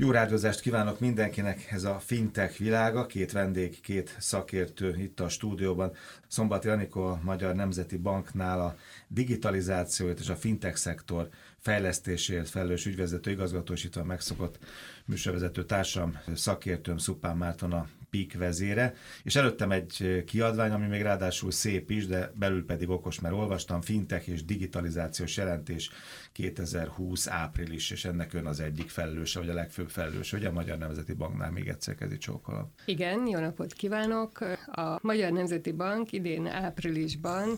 Jó rádiózást kívánok mindenkinek, ez a fintech világa, két vendég, két szakértő itt a stúdióban. Szombati Anikó a Magyar Nemzeti Banknál a digitalizációt és a fintech szektor fejlesztéséért felelős ügyvezető igazgató, és itt van megszokott műsorvezető társam, szakértőm Szupán Márton a PIK vezére, és előttem egy kiadvány, ami még ráadásul szép is, de belül pedig okos, mert olvastam, fintech és digitalizációs jelentés 2020 április, és ennek ön az egyik felelőse, vagy a legfőbb felelőse, hogy a Magyar Nemzeti Banknál még egyszer kezdi csókolom. Igen, jó napot kívánok! A Magyar Nemzeti Bank idén áprilisban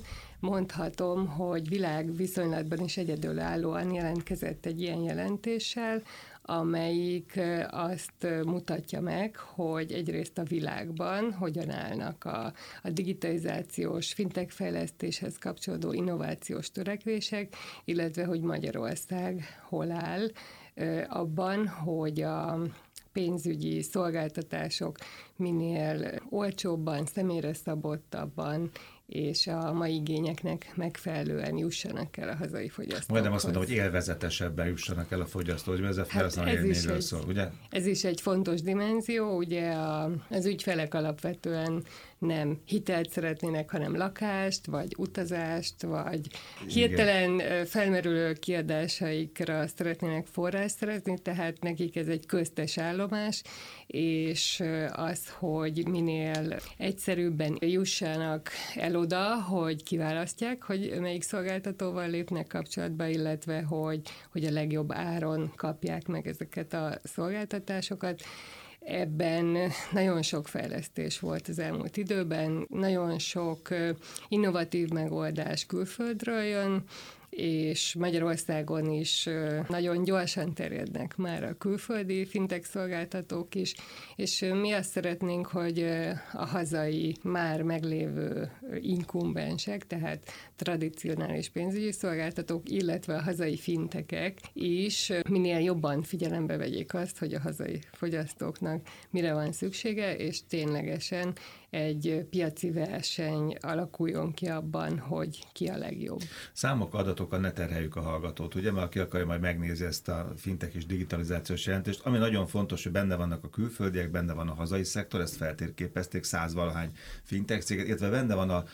mondhatom, hogy világ viszonylatban is egyedülállóan jelentkezett egy ilyen jelentéssel, amelyik azt mutatja meg, hogy egyrészt a világban hogyan állnak a, a digitalizációs fintech fejlesztéshez kapcsolódó innovációs törekvések, illetve hogy Magyarország hol áll abban, hogy a pénzügyi szolgáltatások minél olcsóbban, személyre szabottabban és a mai igényeknek megfelelően jussanak el a hazai fogyasztókhoz. Majdnem azt mondom, hogy élvezetesebben jussanak el a fogyasztóhoz, ez a felhasználó hát ez szól, ugye? Ez is egy fontos dimenzió, ugye a, az ügyfelek alapvetően nem hitelt szeretnének, hanem lakást, vagy utazást, vagy Igen. hirtelen felmerülő kiadásaikra szeretnének forrás szerezni, tehát nekik ez egy köztes állomás, és az, hogy minél egyszerűbben jussanak el oda, hogy kiválasztják, hogy melyik szolgáltatóval lépnek kapcsolatba, illetve hogy, hogy a legjobb áron kapják meg ezeket a szolgáltatásokat. Ebben nagyon sok fejlesztés volt az elmúlt időben, nagyon sok innovatív megoldás külföldről jön, és Magyarországon is nagyon gyorsan terjednek már a külföldi fintech szolgáltatók is, és mi azt szeretnénk, hogy a hazai már meglévő inkumbensek, tehát tradicionális pénzügyi szolgáltatók, illetve a hazai fintekek is minél jobban figyelembe vegyék azt, hogy a hazai fogyasztóknak mire van szüksége, és ténylegesen egy piaci verseny alakuljon ki abban, hogy ki a legjobb. Számok, adatokkal ne terheljük a hallgatót, ugye, mert aki akarja majd megnézi ezt a fintek és digitalizációs jelentést, ami nagyon fontos, hogy benne vannak a külföldiek, benne van a hazai szektor, ezt feltérképezték, százvalahány fintek céget, illetve benne van a,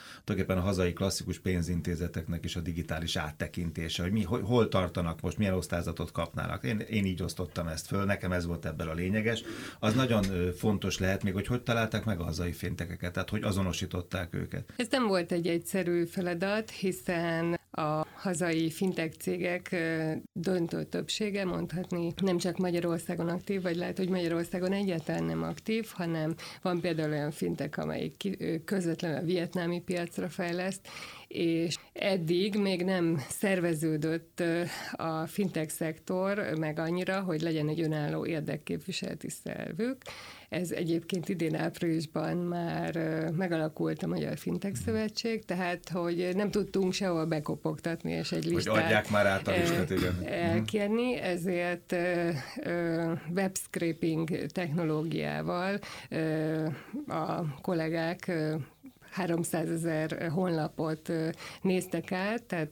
a hazai klasszikus pénzintézeteknek is a digitális áttekintése, hogy mi, hol tartanak most, milyen osztázatot kapnának. Én, én így osztottam ezt föl, nekem ez volt ebből a lényeges. Az nagyon fontos lehet még, hogy hogy találták meg a hazai fintek gyerekeket, tehát hogy azonosították őket. Ez nem volt egy egyszerű feladat, hiszen a hazai fintech cégek döntő többsége, mondhatni nem csak Magyarországon aktív, vagy lehet, hogy Magyarországon egyáltalán nem aktív, hanem van például olyan fintek, amelyik közvetlenül a vietnámi piacra fejleszt, és eddig még nem szerveződött a fintech szektor meg annyira, hogy legyen egy önálló érdekképviseleti szervük. Ez egyébként idén áprilisban már megalakult a Magyar Fintech Szövetség, tehát hogy nem tudtunk sehol bekopogtatni, és egy listát hogy adják már át a listát, igen. Mhm. elkérni, ezért webscraping technológiával a kollégák 300 ezer honlapot néztek át, tehát,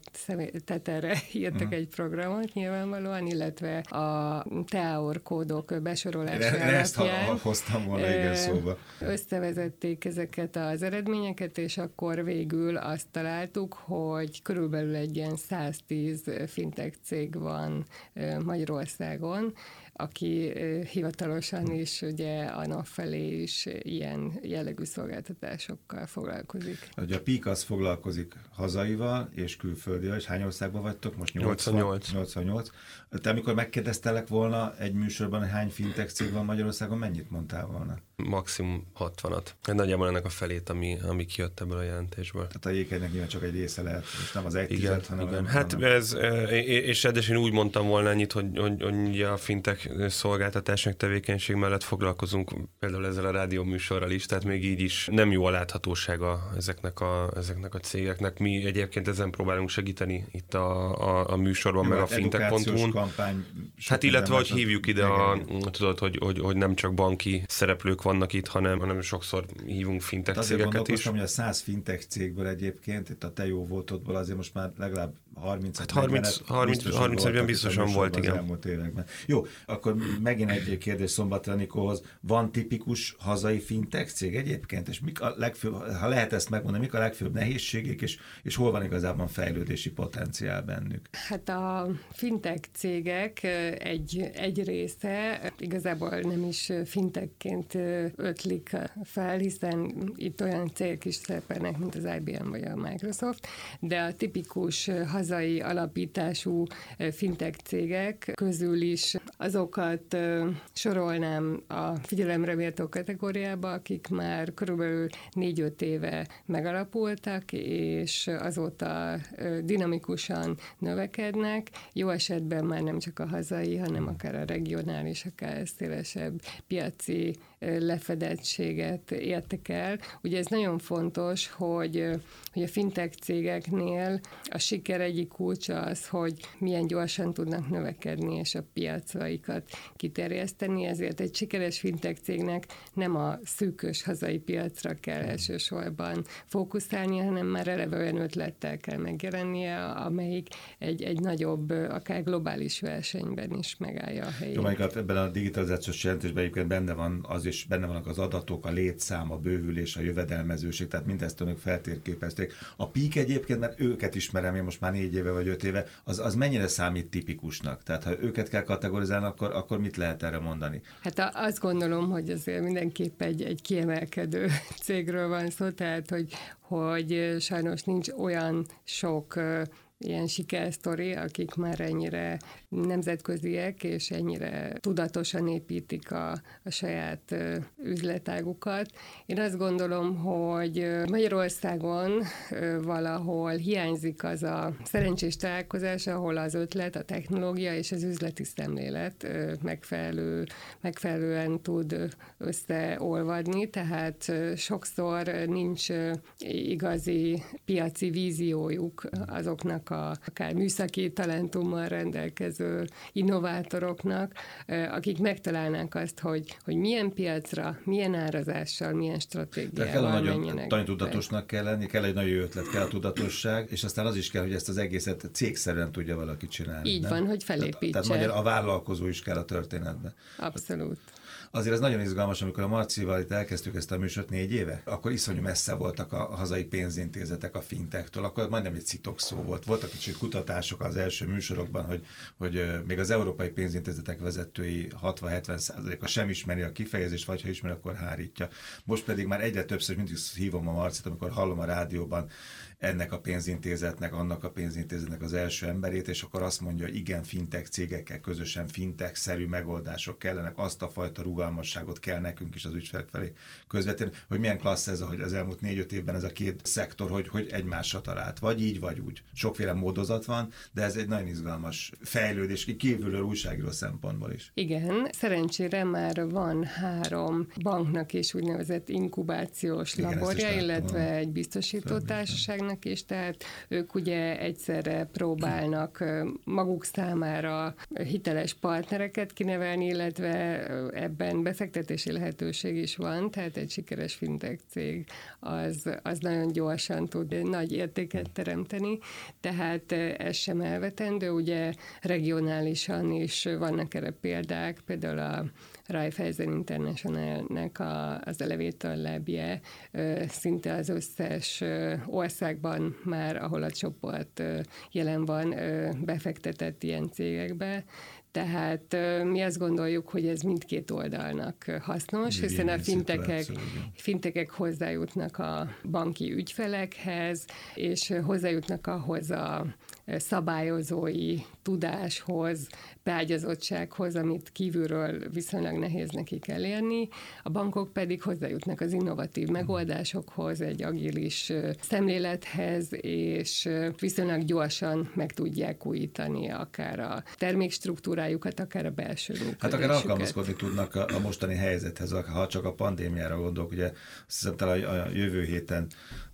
tehát erre írtak mm. egy programot nyilvánvalóan, illetve a TEAOR kódok besorolása alapján. Ezt hoztam volna igen szóba. Összevezették ezeket az eredményeket, és akkor végül azt találtuk, hogy körülbelül egy ilyen 110 fintech cég van Magyarországon, aki hivatalosan is ugye a nap felé is ilyen jellegű szolgáltatásokkal foglalkozik. Ugye a PIK az foglalkozik hazaival és külföldivel, és hány országban vagytok? Most 88. 88. Te amikor megkérdeztelek volna egy műsorban, hogy hány fintech cég van Magyarországon, mennyit mondtál volna? Maximum 60-at. Nagyjából ennek a felét, ami, ami kijött ebből a jelentésből. Tehát a jékegynek nyilván csak egy része lehet, és nem az egy igen, tized, hanem... Igen. Hát hanem... ez, és én úgy mondtam volna ennyit, hogy, hogy, hogy a fintech szolgáltatásnak tevékenység mellett foglalkozunk például ezzel a rádióműsorral is, tehát még így is nem jó a láthatósága ezeknek a, ezeknek a cégeknek. Mi egyébként ezen próbálunk segíteni itt a, a, a műsorban, jó, meg a fintech.hu-n. Hát illetve, hogy hívjuk ide, a, tudod, hogy, hogy, hogy nem csak banki szereplők vannak itt, hanem, hanem sokszor hívunk fintech cégeket is. hogy a 100 fintech cégből egyébként, itt a te jó voltodból azért most már legalább 30 hát 30, 30, 30 40 biztosan volt, igen. Az elmúlt években. Jó, akkor megint egy kérdés Szombatra Nikóhoz. Van tipikus hazai fintech cég egyébként, és mik a legfőbb, ha lehet ezt megmondani, mik a legfőbb nehézségek, és, és hol van igazából fejlődési potenciál bennük? Hát a fintech cégek egy, egy része igazából nem is fintechként ötlik fel, hiszen itt olyan cégek is szerepelnek, mint az IBM vagy a Microsoft, de a tipikus hazai alapítású fintech cégek közül is azokat sorolnám a figyelemre méltó kategóriába, akik már körülbelül négy-öt éve megalapultak, és azóta dinamikusan növekednek. Jó esetben már nem csak a hazai, hanem akár a regionális, akár szélesebb piaci lefedettséget értek el. Ugye ez nagyon fontos, hogy, hogy a fintech cégeknél a siker egyik kulcsa az, hogy milyen gyorsan tudnak növekedni és a piacaikat kiterjeszteni, ezért egy sikeres fintech cégnek nem a szűkös hazai piacra kell elsősorban fókuszálni, hanem már eleve olyan ötlettel kell megjelennie, amelyik egy, egy nagyobb, akár globális versenyben is megállja a helyét. Jó, ebben a digitalizációs jelentésben egyébként benne van az is, benne vannak az adatok, a létszám, a bővülés, a jövedelmezőség, tehát mindezt önök feltérképezték. A PIK egyébként, mert őket ismerem én most már négy éve vagy öt éve, az, az mennyire számít tipikusnak? Tehát ha őket kell kategorizálni, akkor, akkor mit lehet erre mondani? Hát azt gondolom, hogy azért mindenképp egy, egy kiemelkedő cégről van szó, tehát hogy, hogy sajnos nincs olyan sok ilyen sikersztori, akik már ennyire nemzetköziek, és ennyire tudatosan építik a, a saját üzletágukat. Én azt gondolom, hogy Magyarországon valahol hiányzik az a szerencsés találkozás, ahol az ötlet, a technológia és az üzleti szemlélet megfelelő, megfelelően tud összeolvadni, tehát sokszor nincs igazi piaci víziójuk azoknak a akár műszaki talentummal rendelkező innovátoroknak, akik megtalálnák azt, hogy, hogy milyen piacra, milyen árazással, milyen stratégiával kell nagyon tanitudatosnak kell lenni, kell egy nagy ötlet, kell a tudatosság, és aztán az is kell, hogy ezt az egészet cégszerűen tudja valaki csinálni. Így nem? van, hogy felépítse. Tehát, tehát magyar, a vállalkozó is kell a történetben. Abszolút. Azért ez nagyon izgalmas, amikor a Marcival itt elkezdtük ezt a műsort négy éve, akkor iszonyú messze voltak a hazai pénzintézetek a fintektől, akkor majdnem egy citok szó volt. Voltak kicsit kutatások az első műsorokban, hogy, hogy még az európai pénzintézetek vezetői 60-70%-a sem ismeri a kifejezést, vagy ha ismeri, akkor hárítja. Most pedig már egyre többször mindig hívom a Marcit, amikor hallom a rádióban, ennek a pénzintézetnek, annak a pénzintézetnek az első emberét, és akkor azt mondja, hogy igen, fintech cégekkel közösen fintech-szerű megoldások kellenek, azt a fajta rugalmasságot kell nekünk is az ügyfelek felé közvetíteni, hogy milyen klassz ez, hogy az elmúlt négy-öt évben ez a két szektor, hogy, hogy egymásra talált, vagy így, vagy úgy. Sokféle módozat van, de ez egy nagyon izgalmas fejlődés, kívülről újságíró szempontból is. Igen, szerencsére már van három banknak és úgynevezett inkubációs Igen, laborja, illetve egy biztosító társaság cégeknek is, tehát ők ugye egyszerre próbálnak maguk számára hiteles partnereket kinevelni, illetve ebben befektetési lehetőség is van, tehát egy sikeres fintech cég az, az nagyon gyorsan tud nagy értéket teremteni, tehát ez sem elvetendő, ugye regionálisan is vannak erre példák, például a Raiffeisen International-nek a, az elevétor lebje szinte az összes országban már, ahol a csoport jelen van, befektetett ilyen cégekbe, tehát mi azt gondoljuk, hogy ez mindkét oldalnak hasznos, hiszen a fintekek, fintekek hozzájutnak a banki ügyfelekhez, és hozzájutnak ahhoz a szabályozói tudáshoz, beágyazottsághoz, amit kívülről viszonylag nehéz nekik elérni. A bankok pedig hozzájutnak az innovatív megoldásokhoz, egy agilis szemlélethez, és viszonylag gyorsan meg tudják újítani akár a termékstruktúrájukat, akár a belső Hát akár alkalmazkodni tudnak a, mostani helyzethez, ha csak a pandémiára gondolok, ugye azt hiszem talán a jövő héten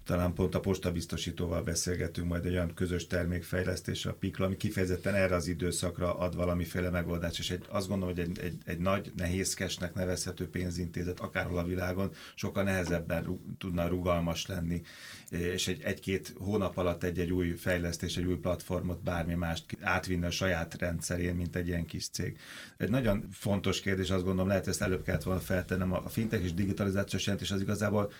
talán pont a postabiztosítóval beszélgetünk majd egy olyan közös termékfejlesztésre a PIKLA, ami kifejezetten erre az időszakra ad valamiféle megoldást, és egy, azt gondolom, hogy egy, egy, egy nagy, nehézkesnek nevezhető pénzintézet akárhol a világon sokkal nehezebben ru, tudna rugalmas lenni, és egy, egy-két hónap alatt egy-egy új fejlesztés, egy új platformot, bármi mást átvinni a saját rendszerén, mint egy ilyen kis cég. Egy nagyon fontos kérdés, azt gondolom, lehet ezt előbb kellett volna feltennem, a fintech és digitalizációs jelentés az igazából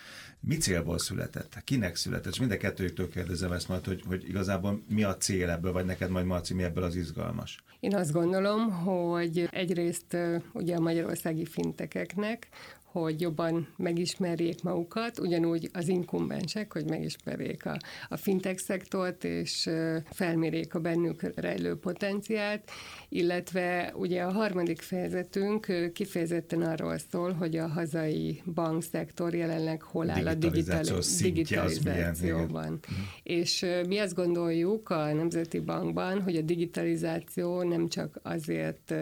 mi célból született? Kinek született? És mind a kettőjüktől kérdezem ezt majd, hogy, hogy igazából mi a cél ebből, vagy neked majd Marci, mi ebből az izgalmas? Én azt gondolom, hogy egyrészt ugye a magyarországi fintekeknek hogy jobban megismerjék magukat, ugyanúgy az inkumbensek, hogy megismerjék a, a fintech szektort, és felmérjék a bennük rejlő potenciált, illetve ugye a harmadik fejezetünk kifejezetten arról szól, hogy a hazai bankszektor jelenleg hol áll a digitalizáció digitalizációban. Mhm. És mi azt gondoljuk a Nemzeti Bankban, hogy a digitalizáció nem csak azért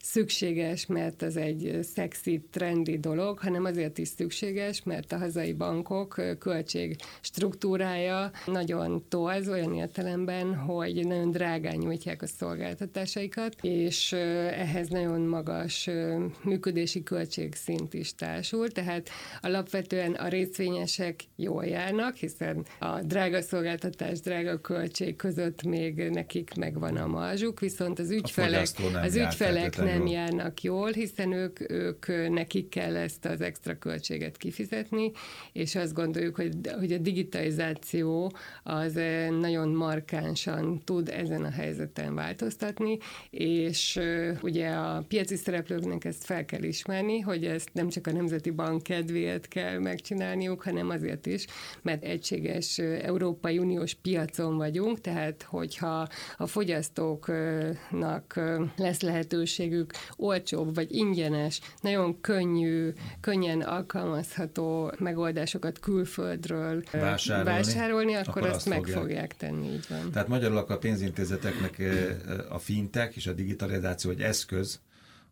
szükséges, mert az egy szexi, trendi dolog, dolog, hanem azért is szükséges, mert a hazai bankok költség struktúrája nagyon torz olyan értelemben, hogy nagyon drágán nyújtják a szolgáltatásaikat, és ehhez nagyon magas működési költségszint is társul, tehát alapvetően a részvényesek jól járnak, hiszen a drága szolgáltatás, drága költség között még nekik megvan a marzsuk, viszont az ügyfelek, az ügyfelek nem járnak jól, hiszen ők, ők nekik kell ezt ezt az extra költséget kifizetni, és azt gondoljuk, hogy, hogy a digitalizáció az eh, nagyon markánsan tud ezen a helyzeten változtatni, és eh, ugye a piaci szereplőknek ezt fel kell ismerni, hogy ezt nem csak a Nemzeti Bank kedvéért kell megcsinálniuk, hanem azért is, mert egységes eh, Európai Uniós piacon vagyunk, tehát hogyha a fogyasztóknak lesz lehetőségük olcsóbb vagy ingyenes, nagyon könnyű könnyen alkalmazható megoldásokat külföldről vásárolni, vásárolni akkor, akkor azt, azt meg fogják tenni, így van. Tehát magyarul a pénzintézeteknek a fintek és a digitalizáció egy eszköz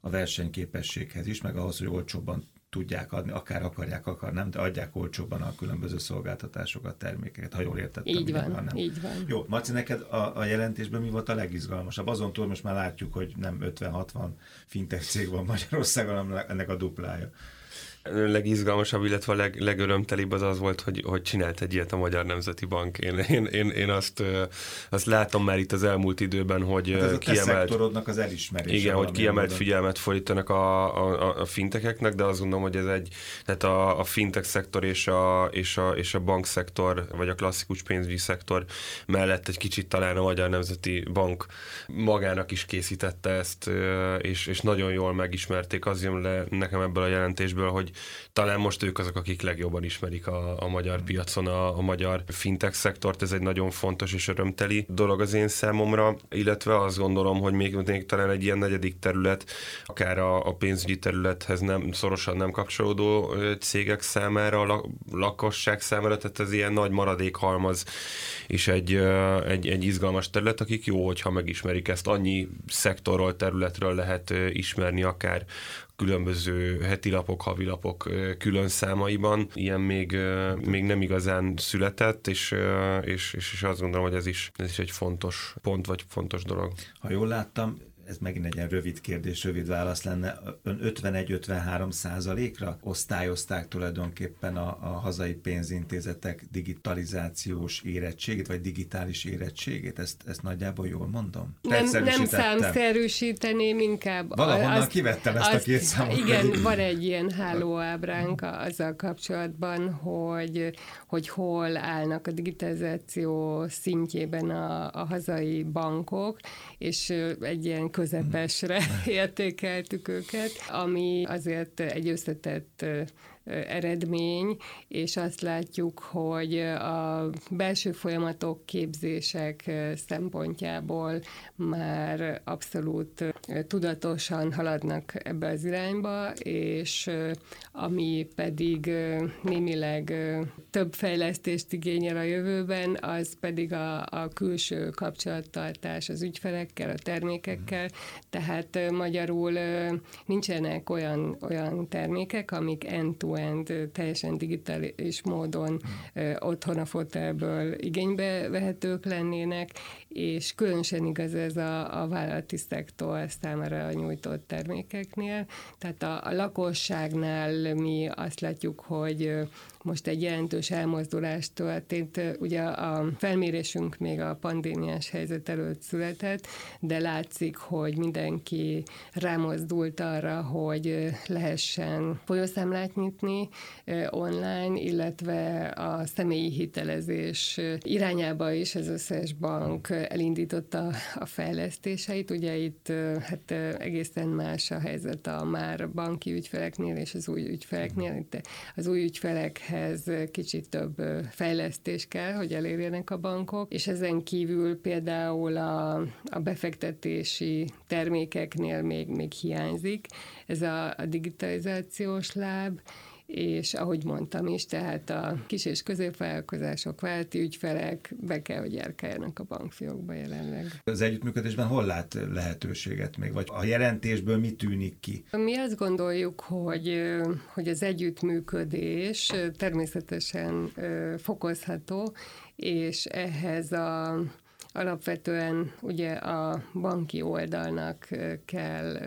a versenyképességhez is, meg ahhoz, hogy olcsóbban tudják adni, akár akarják, akár nem, de adják olcsóbban a különböző szolgáltatásokat, termékeket, ha jól értettem. Így van, nem. így van. Jó, Maci, neked a, a jelentésben mi volt a legizgalmasabb? Azon túl most már látjuk, hogy nem 50-60 fintech cég van Magyarországon, hanem ennek a duplája legizgalmasabb, illetve a leg, legörömtelibb az az volt, hogy, hogy csinált egy ilyet a Magyar Nemzeti Bank. Én, én, én, én azt, azt látom már itt az elmúlt időben, hogy hát ez a kiemelt... az elismerése. Igen, hogy kiemelt módon. figyelmet fordítanak a, a, a fintekeknek, de azt gondolom, hogy ez egy, tehát a, a fintech szektor és a, és, a, és a bankszektor, vagy a klasszikus pénzügyi szektor mellett egy kicsit talán a Magyar Nemzeti Bank magának is készítette ezt, és, és nagyon jól megismerték. Az jön le nekem ebből a jelentésből, hogy talán most ők azok, akik legjobban ismerik a, a magyar piacon a, a magyar fintech szektort. Ez egy nagyon fontos és örömteli dolog az én számomra, illetve azt gondolom, hogy még, még talán egy ilyen negyedik terület, akár a, a pénzügyi területhez nem szorosan nem kapcsolódó cégek számára, a lakosság számára, tehát ez ilyen nagy maradékhalmaz is egy, egy, egy izgalmas terület, akik jó, hogyha megismerik ezt. Annyi szektorról, területről lehet ismerni, akár különböző heti lapok, havilapok külön számaiban. Ilyen még, még nem igazán született, és, és, és azt gondolom, hogy ez is, ez is egy fontos pont, vagy fontos dolog. Ha jól láttam, ez megint egy ilyen rövid kérdés, rövid válasz lenne, ön 51-53 százalékra osztályozták tulajdonképpen a, a hazai pénzintézetek digitalizációs érettségét, vagy digitális érettségét? Ezt, ezt nagyjából jól mondom? Nem, nem számszerűsíteném, inkább. Valahonnan azt, kivettem ezt azt, a két számot. Igen, van egy ilyen hálóábránk azzal kapcsolatban, hogy, hogy hol állnak a digitalizáció szintjében a, a hazai bankok, és egy ilyen közepesre értékeltük őket, ami azért egy összetett eredmény, és azt látjuk, hogy a belső folyamatok, képzések szempontjából már abszolút tudatosan haladnak ebbe az irányba, és ami pedig némileg több fejlesztést igényel a jövőben, az pedig a, a külső kapcsolattartás az ügyfelekkel, a termékekkel, tehát magyarul nincsenek olyan, olyan termékek, amik end end-to-end, teljesen digitális módon otthon a fotelből igénybe vehetők lennének, és különösen igaz ez a, a vállalati szektor számára nyújtott termékeknél. Tehát a, a lakosságnál mi azt látjuk, hogy most egy jelentős elmozdulás történt. Ugye a felmérésünk még a pandémiás helyzet előtt született, de látszik, hogy mindenki rámozdult arra, hogy lehessen folyószámlát nyitni online, illetve a személyi hitelezés irányába is az összes bank elindította a fejlesztéseit. Ugye itt hát egészen más a helyzet a már banki ügyfeleknél és az új ügyfeleknél. Itt az új ügyfelekhez kicsit több fejlesztés kell, hogy elérjenek a bankok, és ezen kívül például a, a befektetési termékeknél még, még hiányzik ez a, a digitalizációs láb, és ahogy mondtam is, tehát a kis és középvállalkozások, válti ügyfelek be kell, hogy járkáljanak a bankfiókba jelenleg. Az együttműködésben hol lát lehetőséget még, vagy a jelentésből mi tűnik ki? Mi azt gondoljuk, hogy, hogy az együttműködés természetesen fokozható, és ehhez a alapvetően ugye a banki oldalnak kell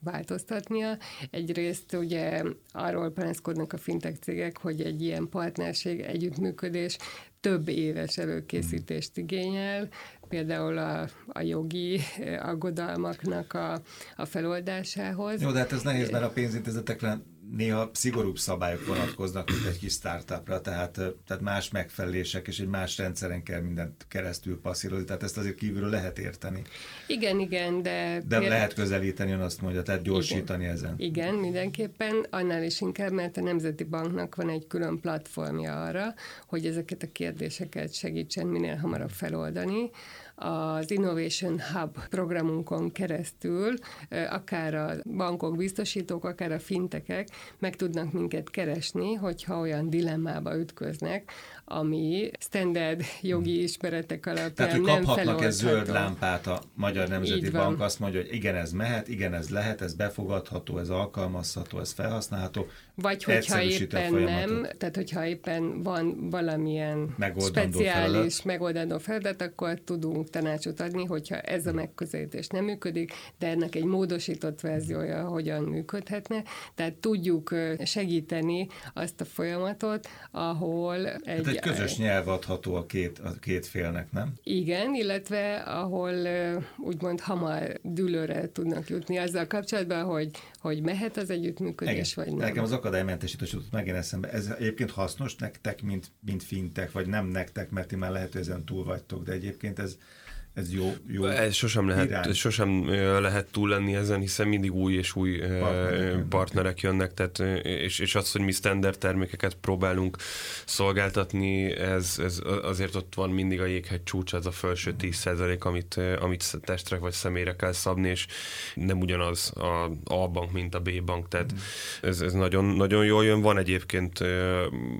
változtatnia. Egyrészt ugye arról panaszkodnak a fintech cégek, hogy egy ilyen partnerség, együttműködés több éves előkészítést igényel, például a, a jogi aggodalmaknak a, a feloldásához. Jó, de hát ez nehéz, mert a pénzintézetekre néha szigorúbb szabályok vonatkoznak, mint egy kis startupra, tehát, tehát más megfelelések és egy más rendszeren kell mindent keresztül passzírozni, tehát ezt azért kívülről lehet érteni. Igen, igen, de... De péld... lehet közelíteni, ön azt mondja, tehát gyorsítani igen. ezen. Igen, mindenképpen, annál is inkább, mert a Nemzeti Banknak van egy külön platformja arra, hogy ezeket a kérdéseket segítsen minél hamarabb feloldani az Innovation Hub programunkon keresztül akár a bankok, biztosítók, akár a fintekek meg tudnak minket keresni, hogyha olyan dilemmába ütköznek, ami standard jogi ismeretek alapján Tehát, hogy kaphatnak egy zöld lámpát a Magyar Nemzeti Bank, azt mondja, hogy igen, ez mehet, igen, ez lehet, ez befogadható, ez alkalmazható, ez felhasználható. Vagy hogyha éppen nem, tehát hogyha éppen van valamilyen megoldandó speciális feladat. megoldandó feladat, akkor tudunk tanácsot adni, hogyha ez a megközelítés nem működik, de ennek egy módosított verziója hogyan működhetne. Tehát tudjuk segíteni azt a folyamatot, ahol egy egy közös nyelv adható a két, a két félnek, nem? Igen, illetve ahol úgymond hamar dülőre tudnak jutni azzal kapcsolatban, hogy, hogy mehet az együttműködés, Igen. vagy nem. Nekem az akadálymentesítős jutott megint eszembe. Ez egyébként hasznos nektek, mint, mint fintek, vagy nem nektek, mert ti már lehet, hogy ezen túl vagytok, de egyébként ez ez jó, jó ez sosem lehet, irány. sosem lehet túl lenni ezen, hiszen mindig új és új partnerek, partnerek jönnek, tehát, és, és az, hogy mi standard termékeket próbálunk szolgáltatni, ez, ez azért ott van mindig a jéghegy csúcs, ez a felső 10% amit, amit testre vagy személyre kell szabni, és nem ugyanaz a A bank, mint a B bank, tehát mm. ez, ez nagyon, nagyon jól jön. Van egyébként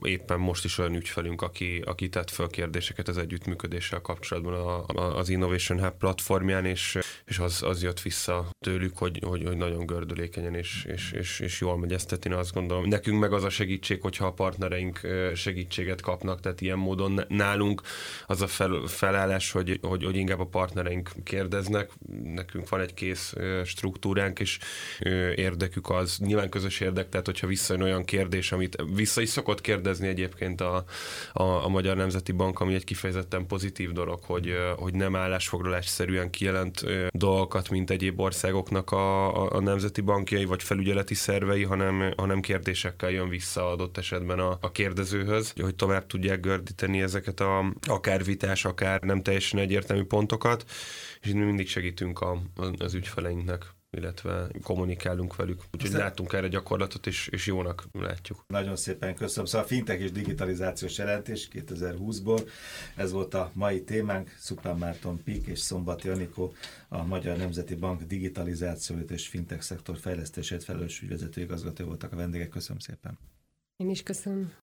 éppen most is olyan ügyfelünk, aki, aki tett föl kérdéseket az együttműködéssel kapcsolatban az Innovation Hub platformján, és, és az, az jött vissza tőlük, hogy, hogy, hogy nagyon gördülékenyen és, és, és, és jól megy ezt, tehát én azt gondolom. Nekünk meg az a segítség, hogyha a partnereink segítséget kapnak, tehát ilyen módon nálunk az a fel, felállás, hogy, hogy, hogy inkább a partnereink kérdeznek, nekünk van egy kész struktúránk, és érdekük az, nyilván közös érdek, tehát hogyha visszajön olyan kérdés, amit vissza is szokott kérdezni egyébként a, a, a Magyar Nemzeti Bank, ami egy kifejezetten pozitív dolog, hogy, hogy nem áll állásfoglalás szerűen kijelent dolgokat, mint egyéb országoknak a, a, a nemzeti bankjai vagy felügyeleti szervei, hanem, hanem kérdésekkel jön vissza adott esetben a, a kérdezőhöz, hogy tovább tudják gördíteni ezeket a akár vitás, akár nem teljesen egyértelmű pontokat, és mi mindig segítünk a, az ügyfeleinknek illetve kommunikálunk velük. Úgyhogy Aztán... láttunk erre gyakorlatot, és, és jónak látjuk. Nagyon szépen köszönöm. Szóval a fintech és digitalizációs jelentés 2020-ból. Ez volt a mai témánk. Szupán Márton Pik és Szombati Anikó, a Magyar Nemzeti Bank digitalizációt és fintech szektor fejlesztését felelős ügyvezető igazgató voltak a vendégek. Köszönöm szépen. Én is köszönöm.